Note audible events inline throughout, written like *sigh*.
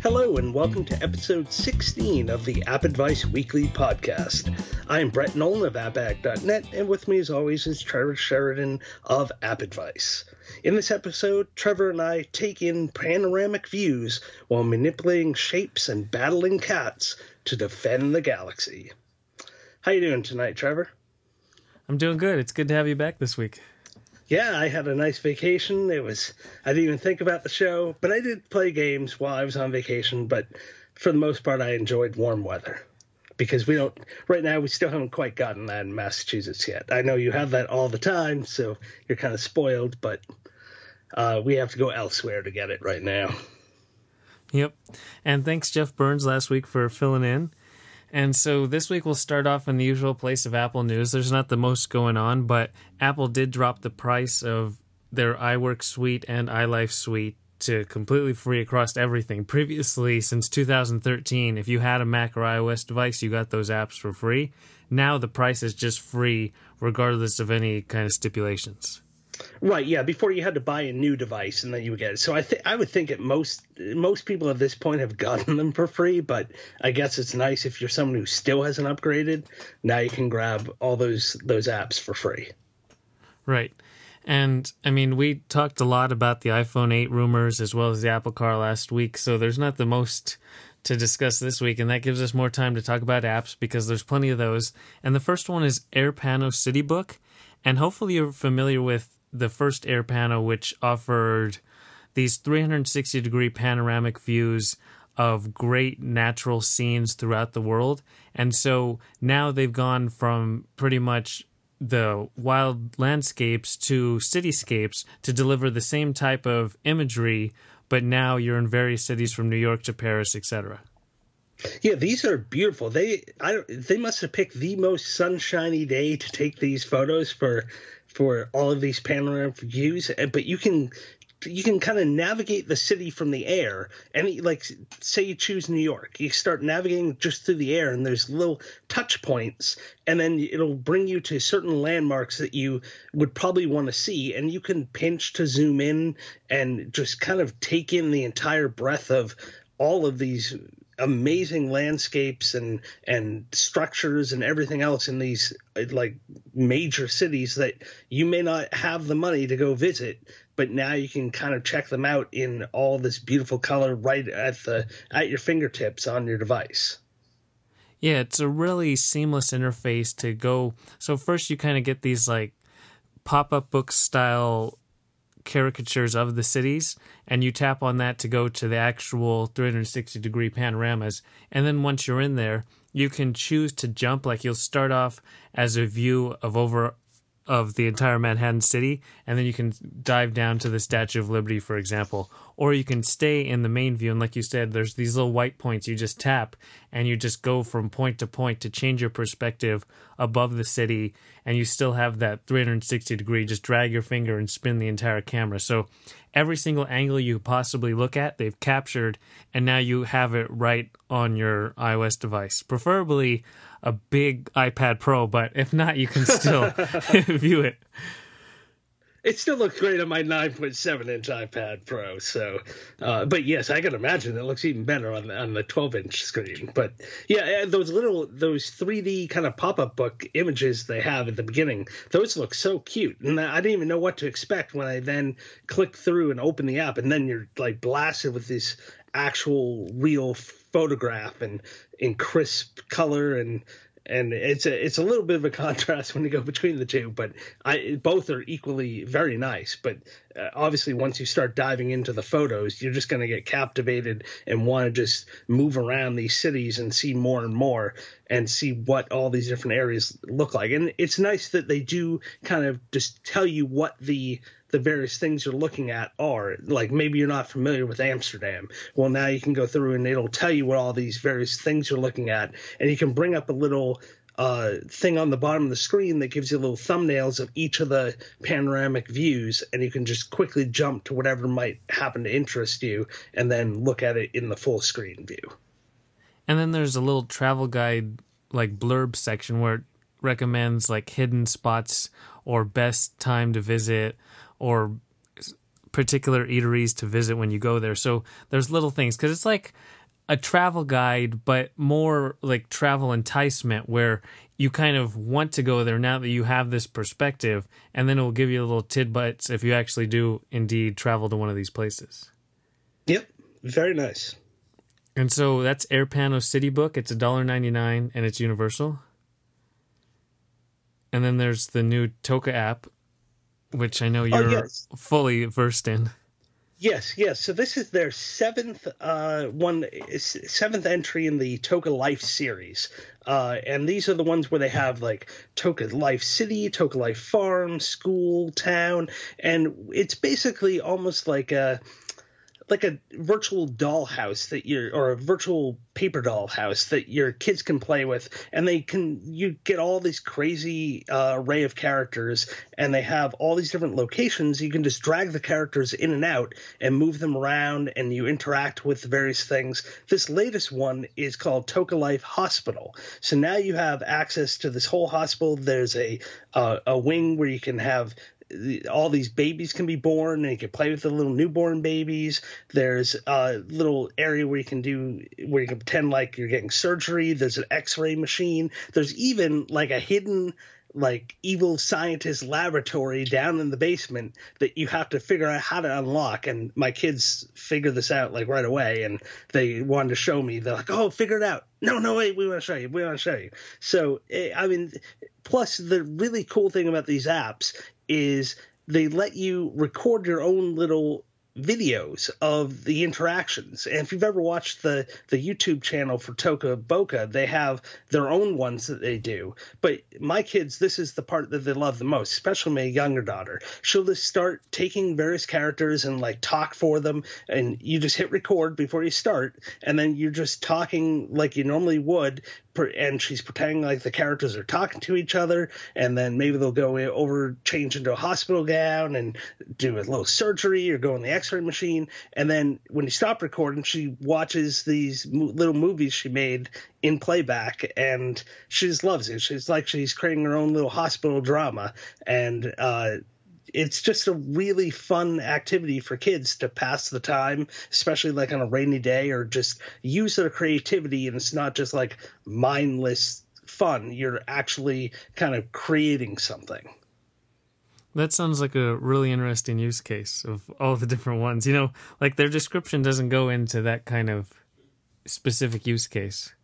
Hello, and welcome to episode 16 of the App Advice Weekly podcast. I'm Brett Nolan of AppAg.net, and with me, as always, is Trevor Sheridan of App Advice. In this episode, Trevor and I take in panoramic views while manipulating shapes and battling cats to defend the galaxy. How you doing tonight, Trevor? I'm doing good. It's good to have you back this week. Yeah, I had a nice vacation. It was I didn't even think about the show, but I did play games while I was on vacation, but for the most part I enjoyed warm weather. Because we don't right now we still haven't quite gotten that in Massachusetts yet. I know you have that all the time, so you're kind of spoiled, but uh, we have to go elsewhere to get it right now. Yep. And thanks Jeff Burns last week for filling in. And so this week we'll start off in the usual place of Apple news. There's not the most going on, but Apple did drop the price of their iWork suite and iLife suite to completely free across everything. Previously, since 2013, if you had a Mac or iOS device, you got those apps for free. Now the price is just free, regardless of any kind of stipulations. Right, yeah. Before you had to buy a new device and then you would get it. So I think I would think that most most people at this point have *laughs* gotten them for free, but I guess it's nice if you're someone who still hasn't upgraded. Now you can grab all those those apps for free. Right. And I mean, we talked a lot about the iPhone 8 rumors as well as the Apple Car last week, so there's not the most to discuss this week, and that gives us more time to talk about apps because there's plenty of those. And the first one is AirPano Citybook, and hopefully you're familiar with the first AirPano, which offered these 360 degree panoramic views of great natural scenes throughout the world. And so now they've gone from pretty much the wild landscapes to cityscapes to deliver the same type of imagery, but now you're in various cities from New York to Paris, etc. Yeah, these are beautiful. They I don't, they must have picked the most sunshiny day to take these photos for for all of these panoramic views, eh, but you can you can kind of navigate the city from the air and like say you choose new york you start navigating just through the air and there's little touch points and then it'll bring you to certain landmarks that you would probably want to see and you can pinch to zoom in and just kind of take in the entire breadth of all of these amazing landscapes and and structures and everything else in these like major cities that you may not have the money to go visit but now you can kind of check them out in all this beautiful color right at the at your fingertips on your device. Yeah it's a really seamless interface to go. So first you kind of get these like pop-up book style caricatures of the cities and you tap on that to go to the actual 360 degree panoramas and then once you're in there you can choose to jump like you'll start off as a view of over of the entire Manhattan city, and then you can dive down to the Statue of Liberty, for example. Or you can stay in the main view, and like you said, there's these little white points you just tap, and you just go from point to point to change your perspective above the city, and you still have that 360 degree. Just drag your finger and spin the entire camera. So every single angle you could possibly look at, they've captured, and now you have it right on your iOS device. Preferably a big iPad Pro, but if not, you can still *laughs* *laughs* view it. It still looks great on my 9.7 inch iPad Pro. So, uh, but yes, I can imagine it looks even better on the, on the 12 inch screen. But yeah, those little those 3D kind of pop up book images they have at the beginning, those look so cute, and I didn't even know what to expect when I then click through and open the app, and then you're like blasted with this actual real photograph and in crisp color and and it's a it's a little bit of a *laughs* contrast when you go between the two, but I both are equally very nice. But uh, obviously, once you start diving into the photos, you're just going to get captivated and want to just move around these cities and see more and more and see what all these different areas look like. And it's nice that they do kind of just tell you what the the various things you're looking at are. Like maybe you're not familiar with Amsterdam. Well, now you can go through and it'll tell you what all these various things you're looking at, and you can bring up a little uh, thing on the bottom of the screen that gives you little thumbnails of each of the panoramic views, and you can just quickly jump to whatever might happen to interest you, and then look at it in the full screen view. And then there's a little travel guide like blurb section where it recommends like hidden spots or best time to visit or particular eateries to visit when you go there. So there's little things because it's like a travel guide, but more like travel enticement where you kind of want to go there now that you have this perspective, and then it will give you little tidbits if you actually do indeed travel to one of these places. Yep, very nice. And so that's Air Pano City Book. It's $1.99 and it's universal. And then there's the new Toca app, which I know oh, you're oh, yes. fully versed in. Yes, yes. So this is their seventh uh, one, seventh entry in the Toca Life series, uh, and these are the ones where they have like Toca Life City, Toca Life Farm, School, Town, and it's basically almost like a like a virtual dollhouse that you're or a virtual paper doll house that your kids can play with and they can you get all these crazy uh, array of characters and they have all these different locations. You can just drag the characters in and out and move them around and you interact with various things. This latest one is called toca life hospital. So now you have access to this whole hospital. There's a uh, a wing where you can have all these babies can be born and you can play with the little newborn babies. There's a little area where you can do where you can pretend like you're getting surgery. There's an x-ray machine. There's even like a hidden like evil scientist laboratory down in the basement that you have to figure out how to unlock. And my kids figure this out like right away and they wanted to show me. They're like oh figure it out. No no wait we want to show you we want to show you. So eh, i mean plus the really cool thing about these apps is they let you record your own little videos of the interactions. And if you've ever watched the the YouTube channel for Toca Boca, they have their own ones that they do. But my kids, this is the part that they love the most, especially my younger daughter. She'll just start taking various characters and like talk for them, and you just hit record before you start, and then you're just talking like you normally would, and she's pretending like the characters are talking to each other, and then maybe they'll go over, change into a hospital gown, and do a little surgery or go in the X-ray machine, and then when you stop recording, she watches these little movies she made in playback, and she just loves it. She's like she's creating her own little hospital drama, and uh, it's just a really fun activity for kids to pass the time, especially like on a rainy day, or just use their creativity. And it's not just like mindless fun. You're actually kind of creating something. That sounds like a really interesting use case of all the different ones. You know, like their description doesn't go into that kind of specific use case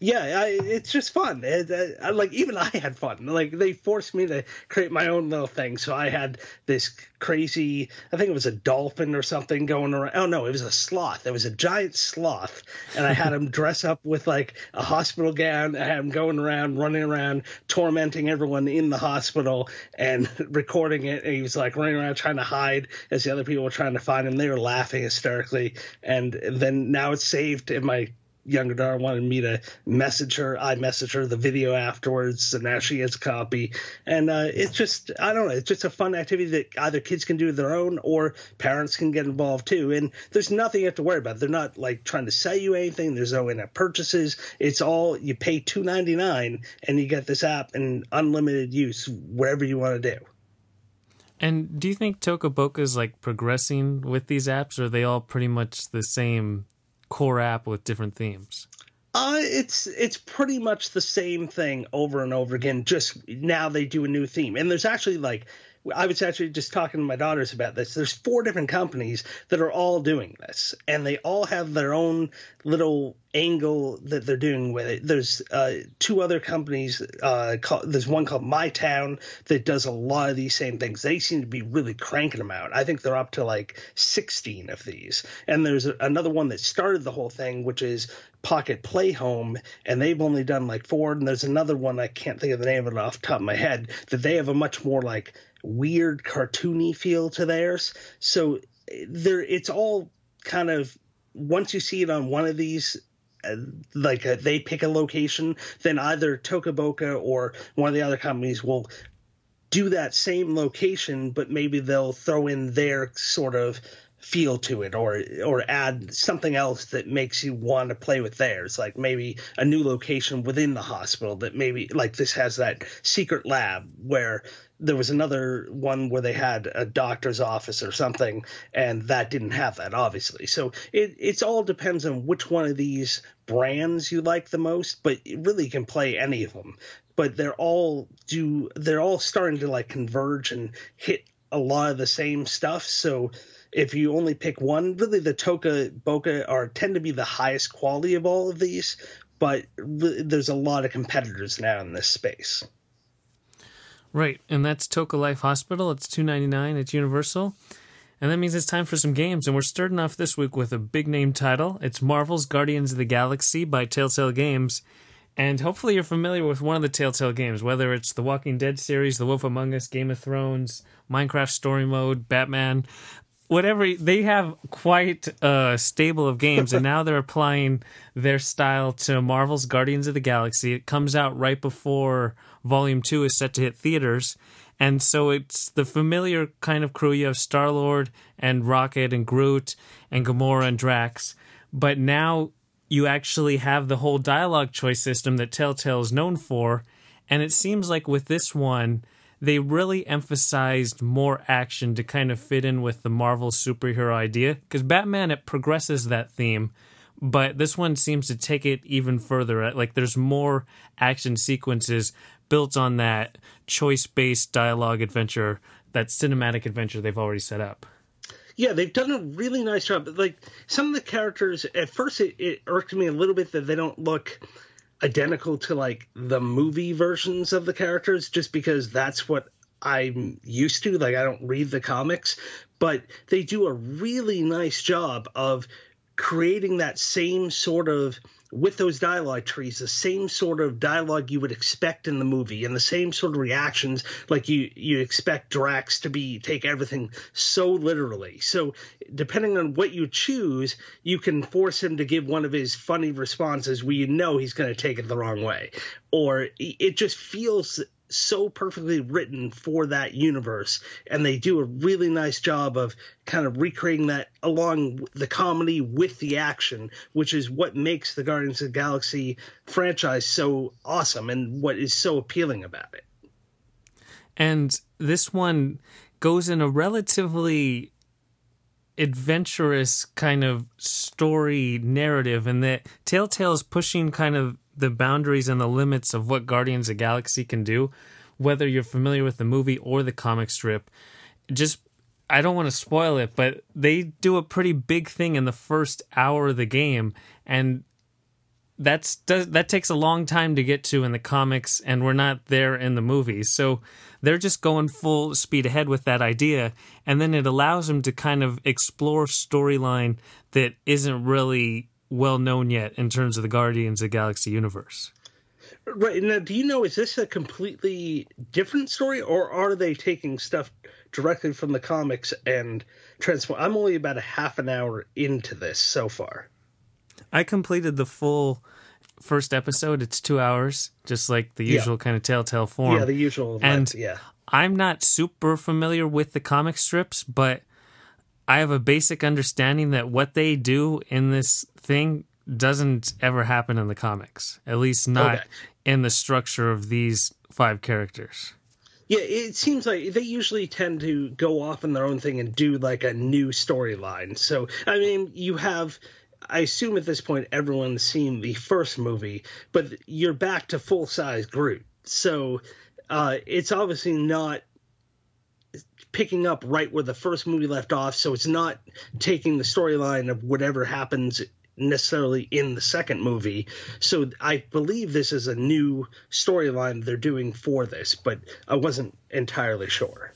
yeah, I, it's just fun. It, uh, like even I had fun. Like they forced me to create my own little thing. So I had this crazy. I think it was a dolphin or something going around. Oh no, it was a sloth. It was a giant sloth, and I had him *laughs* dress up with like a hospital gown. I had him going around, running around, tormenting everyone in the hospital and *laughs* recording it. And he was like running around trying to hide as the other people were trying to find him. They were laughing hysterically. And then now it's saved in my younger daughter wanted me to message her. I messaged her the video afterwards, and now she has a copy. And uh, it's just, I don't know, it's just a fun activity that either kids can do their own or parents can get involved too. And there's nothing you have to worry about. They're not like trying to sell you anything. There's no in-app purchases. It's all you pay two ninety nine, and you get this app and unlimited use wherever you want to do. And do you think Toca Boca is like progressing with these apps, or are they all pretty much the same core app with different themes? Uh, it's it's pretty much the same thing over and over again. Just now they do a new theme, and there's actually like I was actually just talking to my daughters about this. There's four different companies that are all doing this, and they all have their own little angle that they're doing with it. There's uh, two other companies. Uh, called, there's one called My Town that does a lot of these same things. They seem to be really cranking them out. I think they're up to like 16 of these. And there's another one that started the whole thing, which is Pocket Play Home, and they've only done like four. And there's another one I can't think of the name of it off the top of my head that they have a much more like weird cartoony feel to theirs. So there, it's all kind of once you see it on one of these uh, like uh, they pick a location, then either Toca Boca or one of the other companies will do that same location, but maybe they'll throw in their sort of feel to it or or add something else that makes you want to play with theirs like maybe a new location within the hospital that maybe like this has that secret lab where there was another one where they had a doctor's office or something and that didn't have that obviously. So it it's all depends on which one of these brands you like the most but it really can play any of them. But they're all do they're all starting to like converge and hit a lot of the same stuff. So if you only pick one, really the Toca Boca are tend to be the highest quality of all of these, but there's a lot of competitors now in this space. Right, and that's Toca Life Hospital. It's two ninety nine It's Universal. And that means it's time for some games, and we're starting off this week with a big name title. It's Marvel's Guardians of the Galaxy by Telltale Games. And hopefully you're familiar with one of the Telltale games, whether it's the Walking Dead series, The Wolf Among Us, Game of Thrones, Minecraft Story Mode, Batman whatever they have quite a stable of games and *laughs* now they're applying their style to marvel's guardians of the galaxy. It comes out right before volume 2 is set to hit theaters and so it's the familiar kind of crew. You have star lord and rocket and groot and gamora and drax but now you actually have the whole dialogue choice system that telltale is known for and it seems like with this one they really emphasized more action to kind of fit in with the Marvel superhero idea. Because Batman, it progresses that theme, but this one seems to take it even further. Uh, like there's more action sequences built on that choice based dialogue adventure, that cinematic adventure they've already set up. Yeah, they've done a really nice job. But like some of the characters, at first it, it irked me a little bit that they don't look identical to like the movie versions of the characters just because that's what I'm used to. Like I don't read the comics, but they do a really nice job of creating that same sort of with those dialogue trees, the same sort of dialogue you would expect in the movie, and the same sort of reactions like you you expect Drax to be take everything so literally. So depending on what you choose, you can force him to give one of his funny responses where you know he's going to take it the wrong way, or it just feels so perfectly written for that universe and they do a really nice job of kind of recreating that along the comedy with the action which is what makes the guardians of the galaxy franchise so awesome and what is so appealing about it. And this one goes in a relatively adventurous kind of story narrative and that telltale is pushing kind of the boundaries and the limits of what Guardians of Galaxy can do, whether you're familiar with the movie or the comic strip. Just I don't want to spoil it, but they do a pretty big thing in the first hour of the game and that's that takes a long time to get to in the comics and we're not there in the movies. So they're just going full speed ahead with that idea and then it allows them to kind of explore storyline that isn't really well known yet in terms of the Guardians of the Galaxy universe. Right now, do you know is this a completely different story, or are they taking stuff directly from the comics and transform? I'm only about a half an hour into this so far. I completed the full first episode. It's two hours, just like the usual yeah. kind of telltale form. Yeah, the usual. And yeah, I'm not super familiar with the comic strips, but I have a basic understanding that what they do in this thing doesn't ever happen in the comics. At least not okay. in the structure of these five characters. Yeah, it seems like they usually tend to go off in their own thing and do like a new storyline. So, I mean, you have I assume at this point everyone's seen the first movie, but you're back to full size Groot. So uh, it's obviously not picking up right where the first movie left off, so it's not taking the storyline of whatever happens necessarily in the second movie. So I believe this is a new storyline they're doing for this, but I wasn't entirely sure.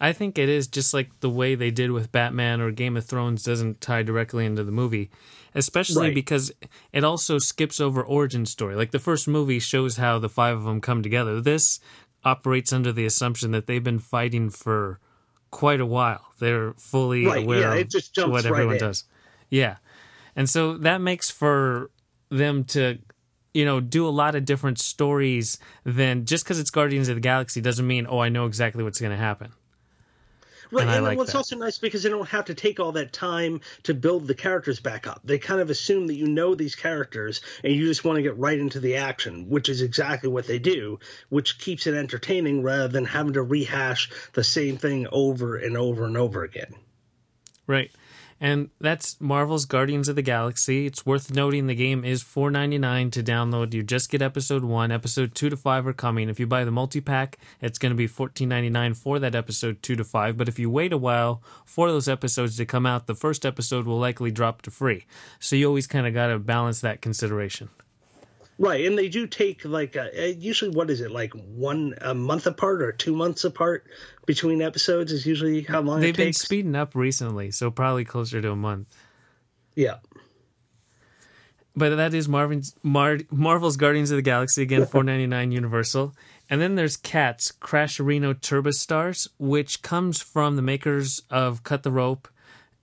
I think it is just like the way they did with Batman or Game of Thrones doesn't tie directly into the movie, especially right. because it also skips over origin story. Like the first movie shows how the five of them come together. This operates under the assumption that they've been fighting for quite a while. They're fully right, aware yeah, of what everyone right does. Yeah. And so that makes for them to you know do a lot of different stories than just because it's Guardians of the Galaxy doesn't mean oh I know exactly what's going to happen. Right, and, and, I like it's that. also nice because they don't have to take all that time to build the characters back up. They kind of assume that you know these characters and you just want to get right into the action, which is exactly what they do, which keeps it entertaining rather than having to rehash the same thing over and over and over again. Right. And that's Marvel's Guardians of the Galaxy. It's worth noting the game is $4.99 to download. You just get episode 1. Episode 2 to 5 are coming. If you buy the multi pack, it's going to be $14.99 for that episode 2 to 5. But if you wait a while for those episodes to come out, the first episode will likely drop to free. So you always kind of got to balance that consideration. Right, and they do take like a, usually what is it like one a month apart or two months apart between episodes is usually how long They've it been speeding up recently, so probably closer to a month. yeah, But that is Marvin's Mar- Marvel's Guardians of the Galaxy again, *laughs* four ninety nine Universal. And then there's Cats Crash Arena Turbo Stars, which comes from the makers of Cut the Rope,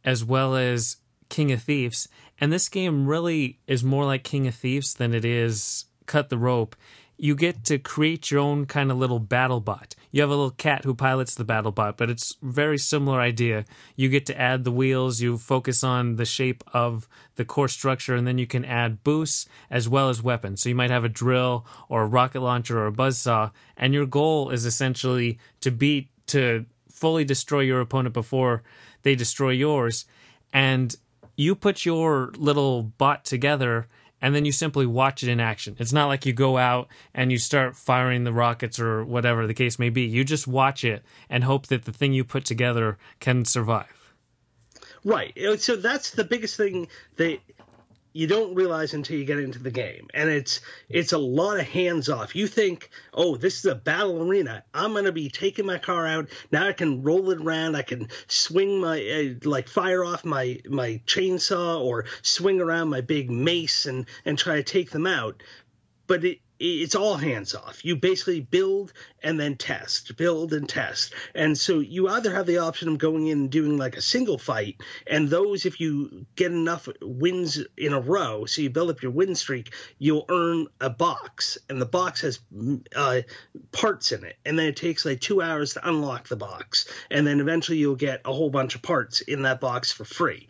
as well as King of Thieves. And this game really is more like King of Thieves than it is Cut the Rope. You get to create your own kind of little battle bot. You have a little cat who pilots the battle bot, but it's very similar idea. You get to add the wheels, you focus on the shape of the core structure, and then you can add boosts as well as weapons. So you might have a drill or a rocket launcher or a buzzsaw, and your goal is essentially to beat to fully destroy your opponent before they destroy yours. And you put your little bot together and then you simply watch it in action. It's not like you go out and you start firing the rockets or whatever the case may be. You just watch it and hope that the thing you put together can survive. right. So that's the biggest thing that you don't realize until you get into the game. And it's it's a lot of hands off. You think oh this is a battle arena. I'm going to be taking my car out. Now i can roll it around. I can swing my uh, like fire off my my chainsaw or swing around my big mace and and try to take them out. But it it's all hands off. You basically build and then test, build and test. And so you either have the option of going in and doing like a single fight, and those, if you get enough wins in a row, so you build up your win streak, you'll earn a box, and the box has uh, parts in it. And then it takes like two hours to unlock the box. And then eventually you'll get a whole bunch of parts in that box for free.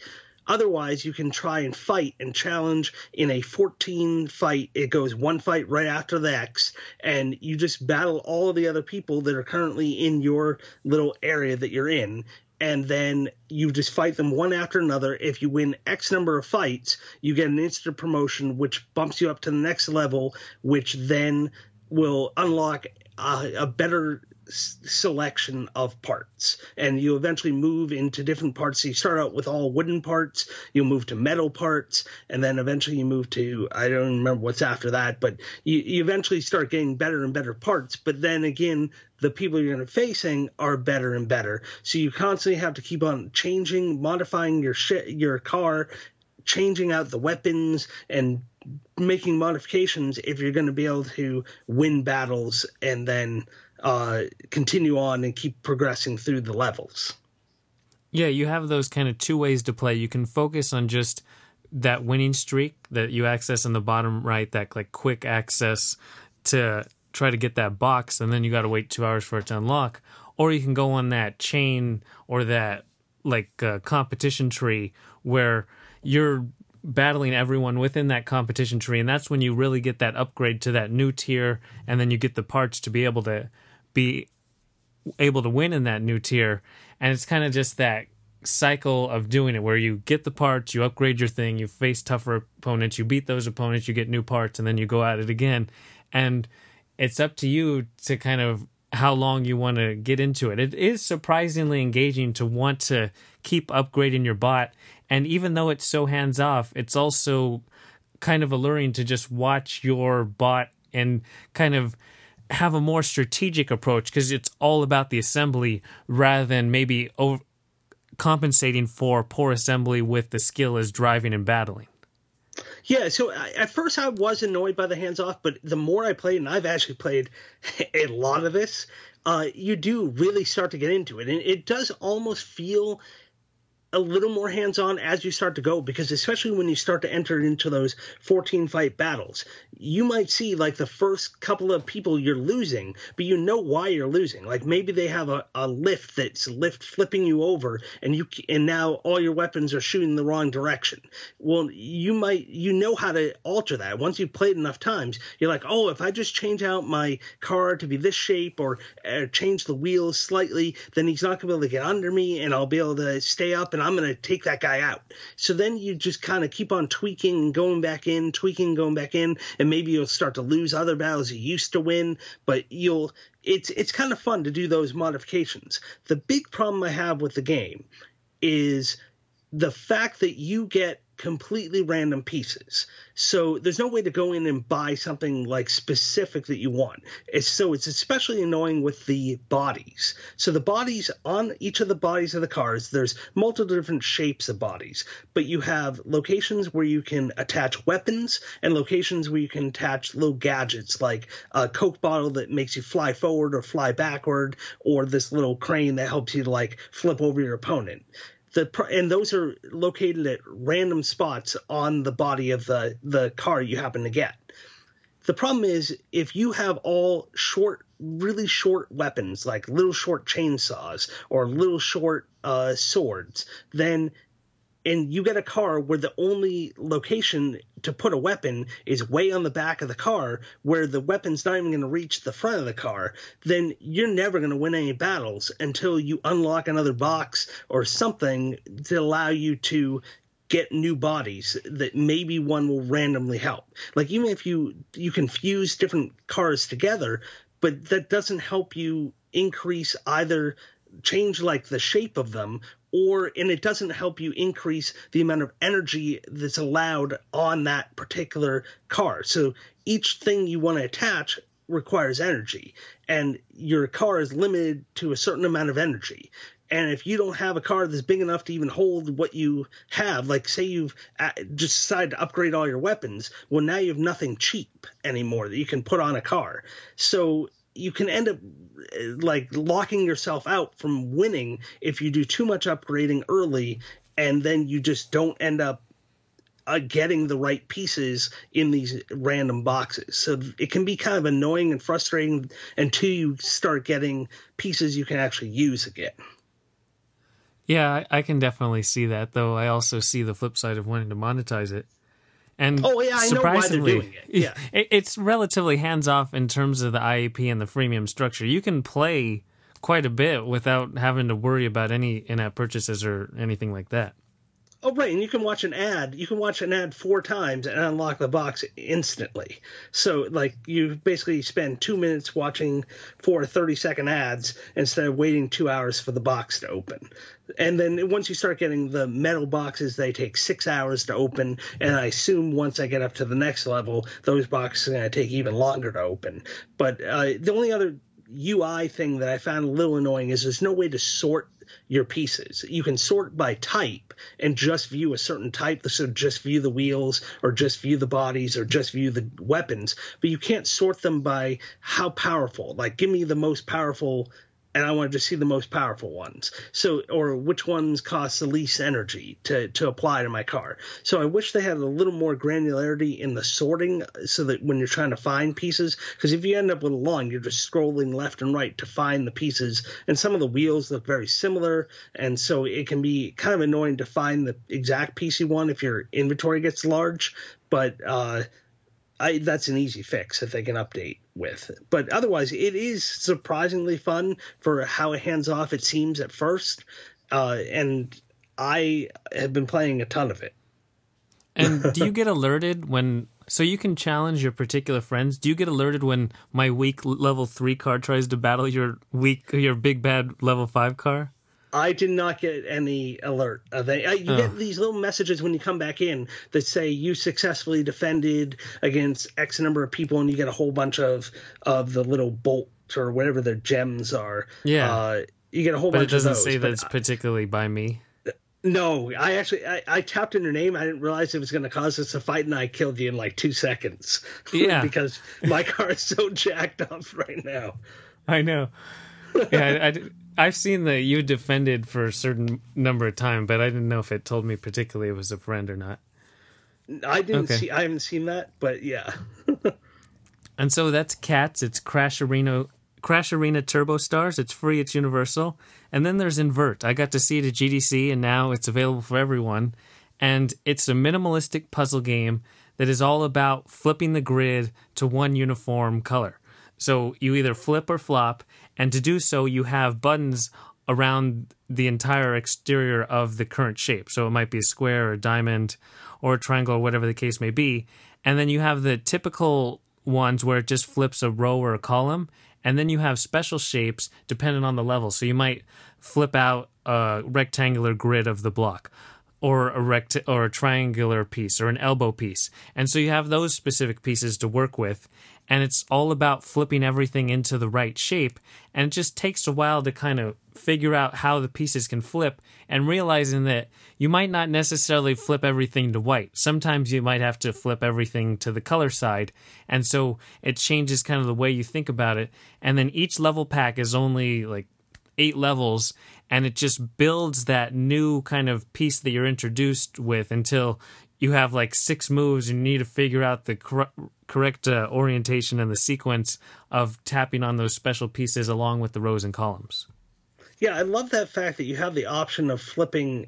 Otherwise, you can try and fight and challenge in a 14 fight. It goes one fight right after the X, and you just battle all of the other people that are currently in your little area that you're in. And then you just fight them one after another. If you win X number of fights, you get an instant promotion, which bumps you up to the next level, which then will unlock a, a better selection of parts. And you eventually move into different parts. You start out with all wooden parts you'll move to metal parts and then eventually you move to i don't remember what's after that but you, you eventually start getting better and better parts. But then again the people you're going to facing are better and better. So you constantly have to keep on changing modifying your shit your car changing out the weapons and making modifications if you're going to be able to win battles and then uh, continue on and keep progressing through the levels. Yeah, you have those kind of two ways to play. You can focus on just that winning streak that you access in the bottom right, that like quick access to try to get that box, and then you got to wait two hours for it to unlock. Or you can go on that chain or that like uh, competition tree where you're battling everyone within that competition tree, and that's when you really get that upgrade to that new tier, and then you get the parts to be able to be able to win in that new tier. And it's kind of just that cycle of doing it where you get the parts, you upgrade your thing, you face tougher opponents, you beat those opponents, you get new parts, and then you go at it again. And it's up to you to kind of how long you want to get into it. It is surprisingly engaging to want to keep upgrading your bot. And even though it's so hands off, it's also kind of alluring to just watch your bot and kind of have a more strategic approach because it's all about the assembly rather than maybe over- compensating for poor assembly with the skill as driving and battling. Yeah, so I, at first I was annoyed by the hands off, but the more I played, and I've actually played *laughs* a lot of this, uh, you do really start to get into it, and it does almost feel a little more hands on as you start to go because especially when you start to enter into those 14 fight battles, you might see like the first couple of people you're losing, but you know why you're losing. Like maybe they have a, a lift that's lift flipping you over and you and now all your weapons are shooting the wrong direction. Well, you might you know how to alter that. Once you've played enough times, you're like, "Oh, if I just change out my car to be this shape or uh, change the wheels slightly, then he's not going to be able to get under me and I'll be able to stay up and and I'm going to take that guy out. So then you just kind of keep on tweaking and going back in, tweaking, going back in, and maybe you'll start to lose other battles you used to win, but you'll it's it's kind of fun to do those modifications. The big problem I have with the game is the fact that you get completely random pieces. So there's no way to go in and buy something like specific that you want. It's, so it's especially annoying with the bodies. So the bodies on each of the bodies of the cars, there's multiple different shapes of bodies, but you have locations where you can attach weapons and locations where you can attach little gadgets like a Coke bottle that makes you fly forward or fly backward, or this little crane that helps you to like flip over your opponent the and those are located at random spots on the body of the the car you happen to get. The problem is if you have all short, really short weapons like little short chainsaws or little short uh, swords, then and you get a car where the only location to put a weapon is way on the back of the car where the weapon's not even going to reach the front of the car, then you're never going to win any battles until you unlock another box or something to allow you to get new bodies that maybe one will randomly help. Like even if you you can fuse different cars together, but that doesn't help you increase either change like the shape of them or and it doesn't help you increase the amount of energy that's allowed on that particular car. So each thing you want to attach requires energy and your car is limited to a certain amount of energy. And if you don't have a car that's big enough to even hold what you have, like say you've uh, just decided to upgrade all your weapons, well, now you have nothing cheap anymore that you can put on a car. So you can end up like locking yourself out from winning if you do too much upgrading early and then you just don't end up uh, getting the right pieces in these random boxes. So it can be kind of annoying and frustrating until you start getting pieces you can actually use again. Yeah, I, I can definitely see that, though I also see the flip side of wanting to monetize it. And oh yeah, I know why they're doing it. *laughs* Yeah, it's relatively hands off in terms of the IAP and the freemium structure. You can play quite a bit without having to worry about any in-app purchases or anything like that. Oh right, and you can watch an ad. You can watch an ad four times and unlock the box instantly. So like you basically spend two minutes watching four 30 second ads instead of waiting two hours for the box to open. And then once you start getting the metal boxes, they take six hours to open. And I assume once I get up to the next level, those boxes are going to take even longer to open. But uh, the only other UI thing that I found a little annoying is there's no way to sort your pieces. You can sort by type and just view a certain type, so just view the wheels or just view the bodies or just view the weapons, but you can't sort them by how powerful. Like give me the most powerful and I wanted to see the most powerful ones. So, or which ones cost the least energy to, to apply to my car. So I wish they had a little more granularity in the sorting so that when you're trying to find pieces, because if you end up with a lawn, you're just scrolling left and right to find the pieces. And some of the wheels look very similar. And so it can be kind of annoying to find the exact piece you want if your inventory gets large. But, uh, I, that's an easy fix if they can update with. But otherwise, it is surprisingly fun for how hands off it seems at first. Uh, and I have been playing a ton of it. And do you *laughs* get alerted when? So you can challenge your particular friends. Do you get alerted when my weak level three car tries to battle your weak, your big bad level five car? I did not get any alert. Uh, they, uh, you oh. get these little messages when you come back in that say you successfully defended against X number of people, and you get a whole bunch of of the little bolts or whatever the gems are. Yeah, uh, you get a whole but bunch. But it doesn't those, say that it's particularly by me. No, I actually I, I, tapped in your name. I didn't realize it was going to cause us a fight, and I killed you in like two seconds. *laughs* Yeah, because my car is so jacked up right now. *laughs* I know. Yeah, I, I I've seen that you defended for a certain number of time, but I didn't know if it told me particularly it was a friend or not. I didn't okay. see. I haven't seen that, but yeah. *laughs* and so that's Cats. It's Crash Arena. Crash Arena Turbo Stars. It's free. It's universal. And then there's Invert. I got to see it at GDC, and now it's available for everyone. And it's a minimalistic puzzle game that is all about flipping the grid to one uniform color. So you either flip or flop, and to do so, you have buttons around the entire exterior of the current shape. So it might be a square or a diamond or a triangle or whatever the case may be. And then you have the typical ones where it just flips a row or a column. And then you have special shapes depending on the level. So you might flip out a rectangular grid of the block or a rect or a triangular piece or an elbow piece. And so you have those specific pieces to work with and it's all about flipping everything into the right shape. And it just takes a while to kind of figure out how the pieces can flip and realizing that you might not necessarily flip everything to white. Sometimes you might have to flip everything to the color side. And so it changes kind of the way you think about it. And then each level pack is only like eight levels. And it just builds that new kind of piece that you're introduced with until you have like six moves and you need to figure out the cor- correct uh, orientation and the sequence of tapping on those special pieces along with the rows and columns. Yeah, I love that fact that you have the option of flipping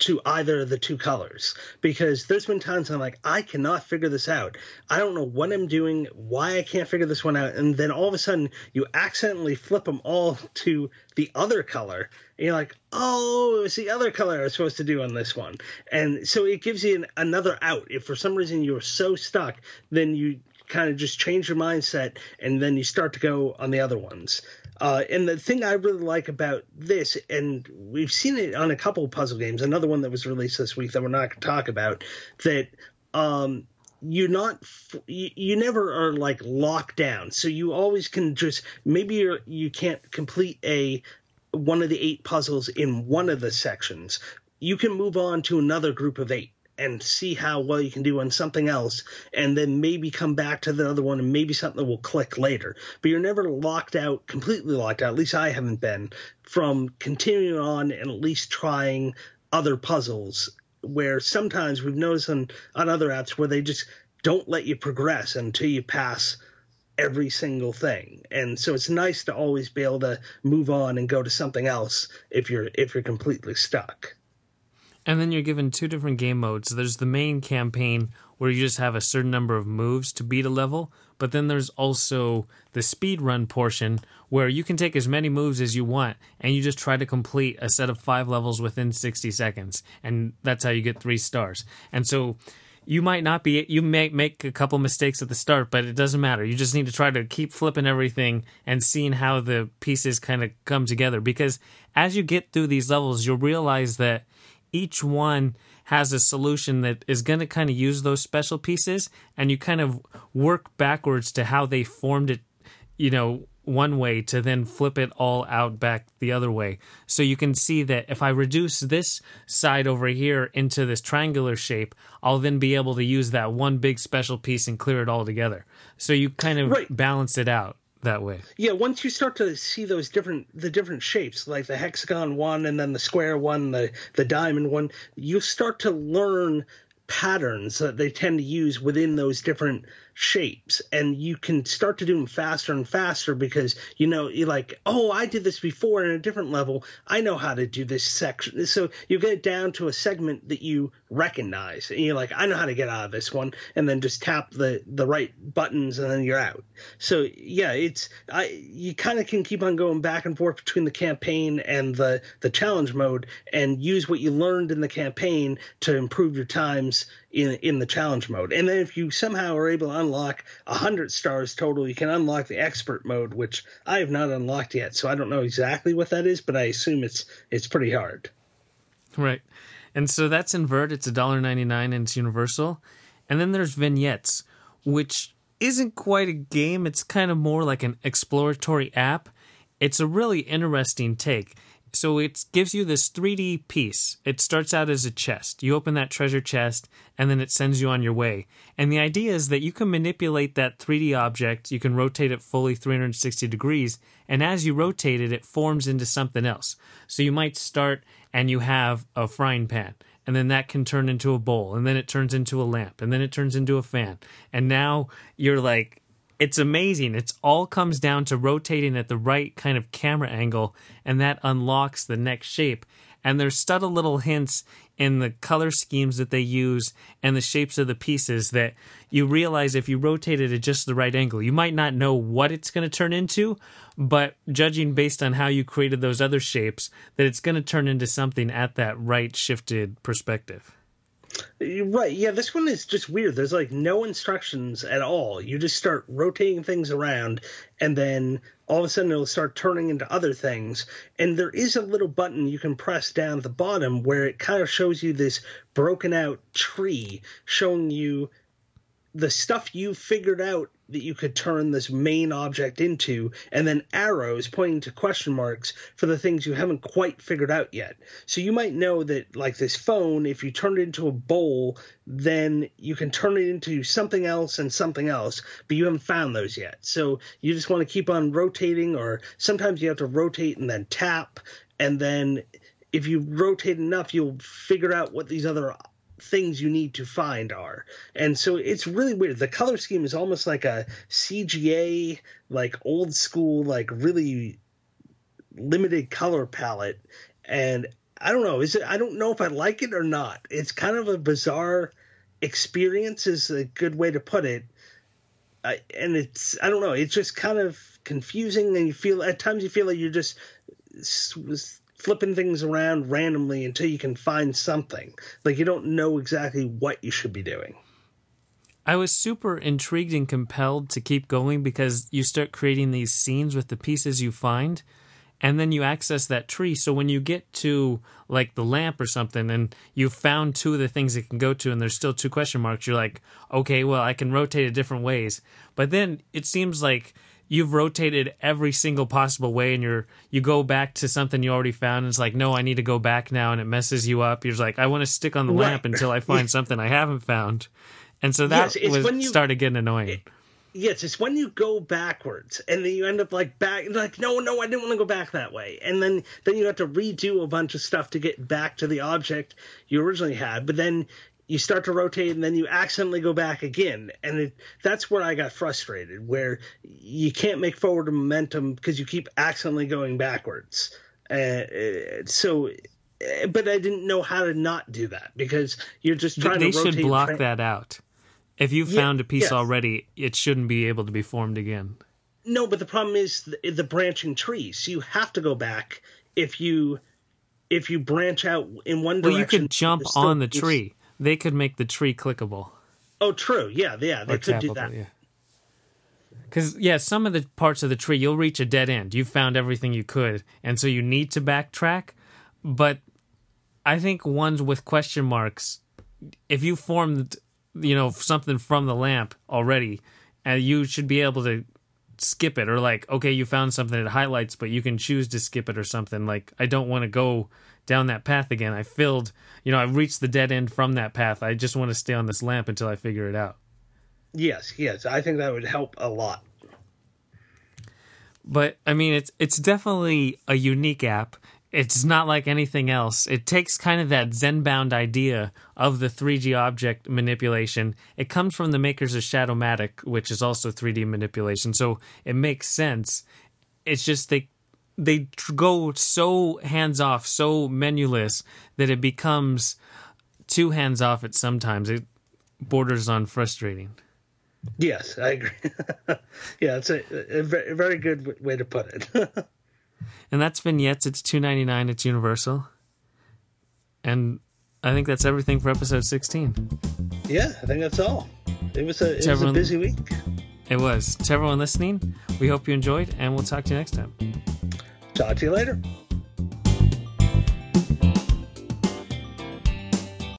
to either of the two colors because there's been times I'm like, I cannot figure this out. I don't know what I'm doing, why I can't figure this one out. And then all of a sudden, you accidentally flip them all to the other color. And you're like, oh, it was the other color I was supposed to do on this one. And so it gives you an, another out. If for some reason you're so stuck, then you kind of just change your mindset and then you start to go on the other ones. Uh, and the thing I really like about this, and we've seen it on a couple puzzle games, another one that was released this week that we're not going to talk about, that um, you're not, you, you never are like locked down. So you always can just, maybe you're, you can't complete a, one of the eight puzzles in one of the sections. You can move on to another group of eight and see how well you can do on something else and then maybe come back to the other one and maybe something will click later. But you're never locked out completely locked out at least i haven't been from continuing on and at least trying other puzzles where sometimes we've noticed on, on other apps where they just don't let you progress until you pass every single thing. And so it's nice to always be able to move on and go to something else if you're if you're completely stuck and then you're given two different game modes. There's the main campaign where you just have a certain number of moves to beat a level, but then there's also the speed run portion where you can take as many moves as you want and you just try to complete a set of 5 levels within 60 seconds. And that's how you get 3 stars. And so you might not be you may make a couple mistakes at the start but it doesn't matter you just need to try to keep flipping everything and seeing how the pieces kind of come together because as you get through these levels you'll realize that each one has a solution that is going to kind of use those special pieces and you kind of work backwards to how they formed it you know one way to then flip it all out back the other way. So you can see that if i reduce this side over here into this triangular shape i'll then be able to use that one big special piece and clear it all together. So you kind of right. balance it out that way. Yeah, once you start to see those different the different shapes, like the hexagon one and then the square one, the the diamond one, you start to learn patterns that they tend to use within those different shapes and you can start to do them faster and faster because you know you're like oh i did this before in a different level. I know how to do this section. So you get it down to a segment that you recognize and you're like i know how to get out of this one and then just tap the the right buttons and then you're out. So yeah it's i you kind of can keep on going back and forth between the campaign and the the challenge mode and use what you learned in the campaign to improve your times in in the challenge mode. And then if you somehow are able to unlock hundred stars total, you can unlock the expert mode, which I have not unlocked yet. So I don't know exactly what that is, but I assume it's it's pretty hard. Right. And so that's Invert. It's $1.99 and it's universal. And then there's vignettes, which isn't quite a game. It's kind of more like an exploratory app. It's a really interesting take so it gives you this 3D piece. It starts out as a chest. You open that treasure chest, and then it sends you on your way. And the idea is that you can manipulate that 3D object. You can rotate it fully 360 degrees, and as you rotate it, it forms into something else. So you might start and you have a frying pan. And then that can turn into a bowl, and then it turns into a lamp, and then it turns into a fan. And now you're like it's amazing. It's all comes down to rotating at the right kind of camera angle, and that unlocks the next shape. And there's subtle little hints in the color schemes that they use and the shapes of the pieces that you realize if you rotate it at just the right angle, you might not know what it's going to turn into, but judging based on how you created those other shapes, that it's going to turn into something at that right shifted perspective. Right. Yeah, this one is just weird. There's like no instructions at all. You just start rotating things around and then all of a sudden it'll start turning into other things. And there is a little button you can press down at the bottom where it kind of shows you this broken out tree showing you the stuff you figured out that you could turn this main object into, and then arrows pointing to question marks for the things you haven't quite figured out yet. So you might know that, like this phone, if you turn it into a bowl, then you can turn it into something else and something else, but you haven't found those yet. So you just want to keep on rotating, or sometimes you have to rotate and then tap, and then if you rotate enough, you'll figure out what these other things you need to find are. And so it's really weird. The color scheme is almost like a CGA, like old school, like really limited color palette. And I don't know, is it I don't know if I like it or not. It's kind of a bizarre experience is a good way to put it. I, and it's I don't know, it's just kind of confusing and you feel at times you feel like you're just flipping things around randomly until you can find something. Like you don't know exactly what you should be doing. I was super intrigued and compelled to keep going because you start creating these scenes with the pieces you find and then you access that tree. So when you get to like the lamp or something and you found two of the things it can go to and there's still two question marks, you're like, okay, well, I can rotate it different ways. But then it seems like you've rotated every single possible way and you're you go back to something you already found and it's like no i need to go back now and it messes you up. You're like i want to stick on the right. lamp until i *laughs* find something i haven't found. And so that yes, was you, started getting annoying. It, yes it's when you go backwards and then you end up like back like no no i didn't want to go back that way. And then then you have to redo a bunch of stuff to get back to the object you originally had. But then you start to rotate and then you accidentally go back again. And it, that's where i got frustrated where you can't make forward momentum because you keep accidentally going backwards. Uh, so but i didn't know how to not do that because you're just trying they to rotate should block that out. If you found yeah, a piece yes. already it shouldn't be able to be formed again. No but the problem is the, the branching trees. So you have to go back if you if you branch out in one direction well you could jump on the tree they could make the tree clickable. Oh, true. Yeah, yeah, they could do that. Yeah. Because yeah, some of the parts of the tree you'll reach a dead end. You found everything you could, and so you need to backtrack. But I think ones with question marks, if you formed, you know, something from the lamp already, and you should be able to skip it or like okay you found something that highlights but you can choose to skip it or something like i don't want to go down that path again. I filled, you know, I've reached the dead end from that path. I just want to stay on this lamp until I figure it out. Yes, yes, I think that would help a lot. But I mean, it's it's definitely a unique app. It's not like anything else. It takes kind of that Zenbound idea of the 3D object manipulation. It comes from the makers of Shadowmatic, which is also 3D manipulation, so it makes sense. It's just they they go so hands off, so menuless that it becomes too hands off at sometimes. It borders on frustrating. Yes, I agree. *laughs* yeah, it's a, a, very good way to put it. *laughs* and that's vignettes. It's two ninety nine. It's Universal, and I think that's everything for episode sixteen. Yeah, I think that's all. It was a, it was a busy week. It was. To everyone listening, we hope you enjoyed, and we'll talk to you next time. Talk to you later.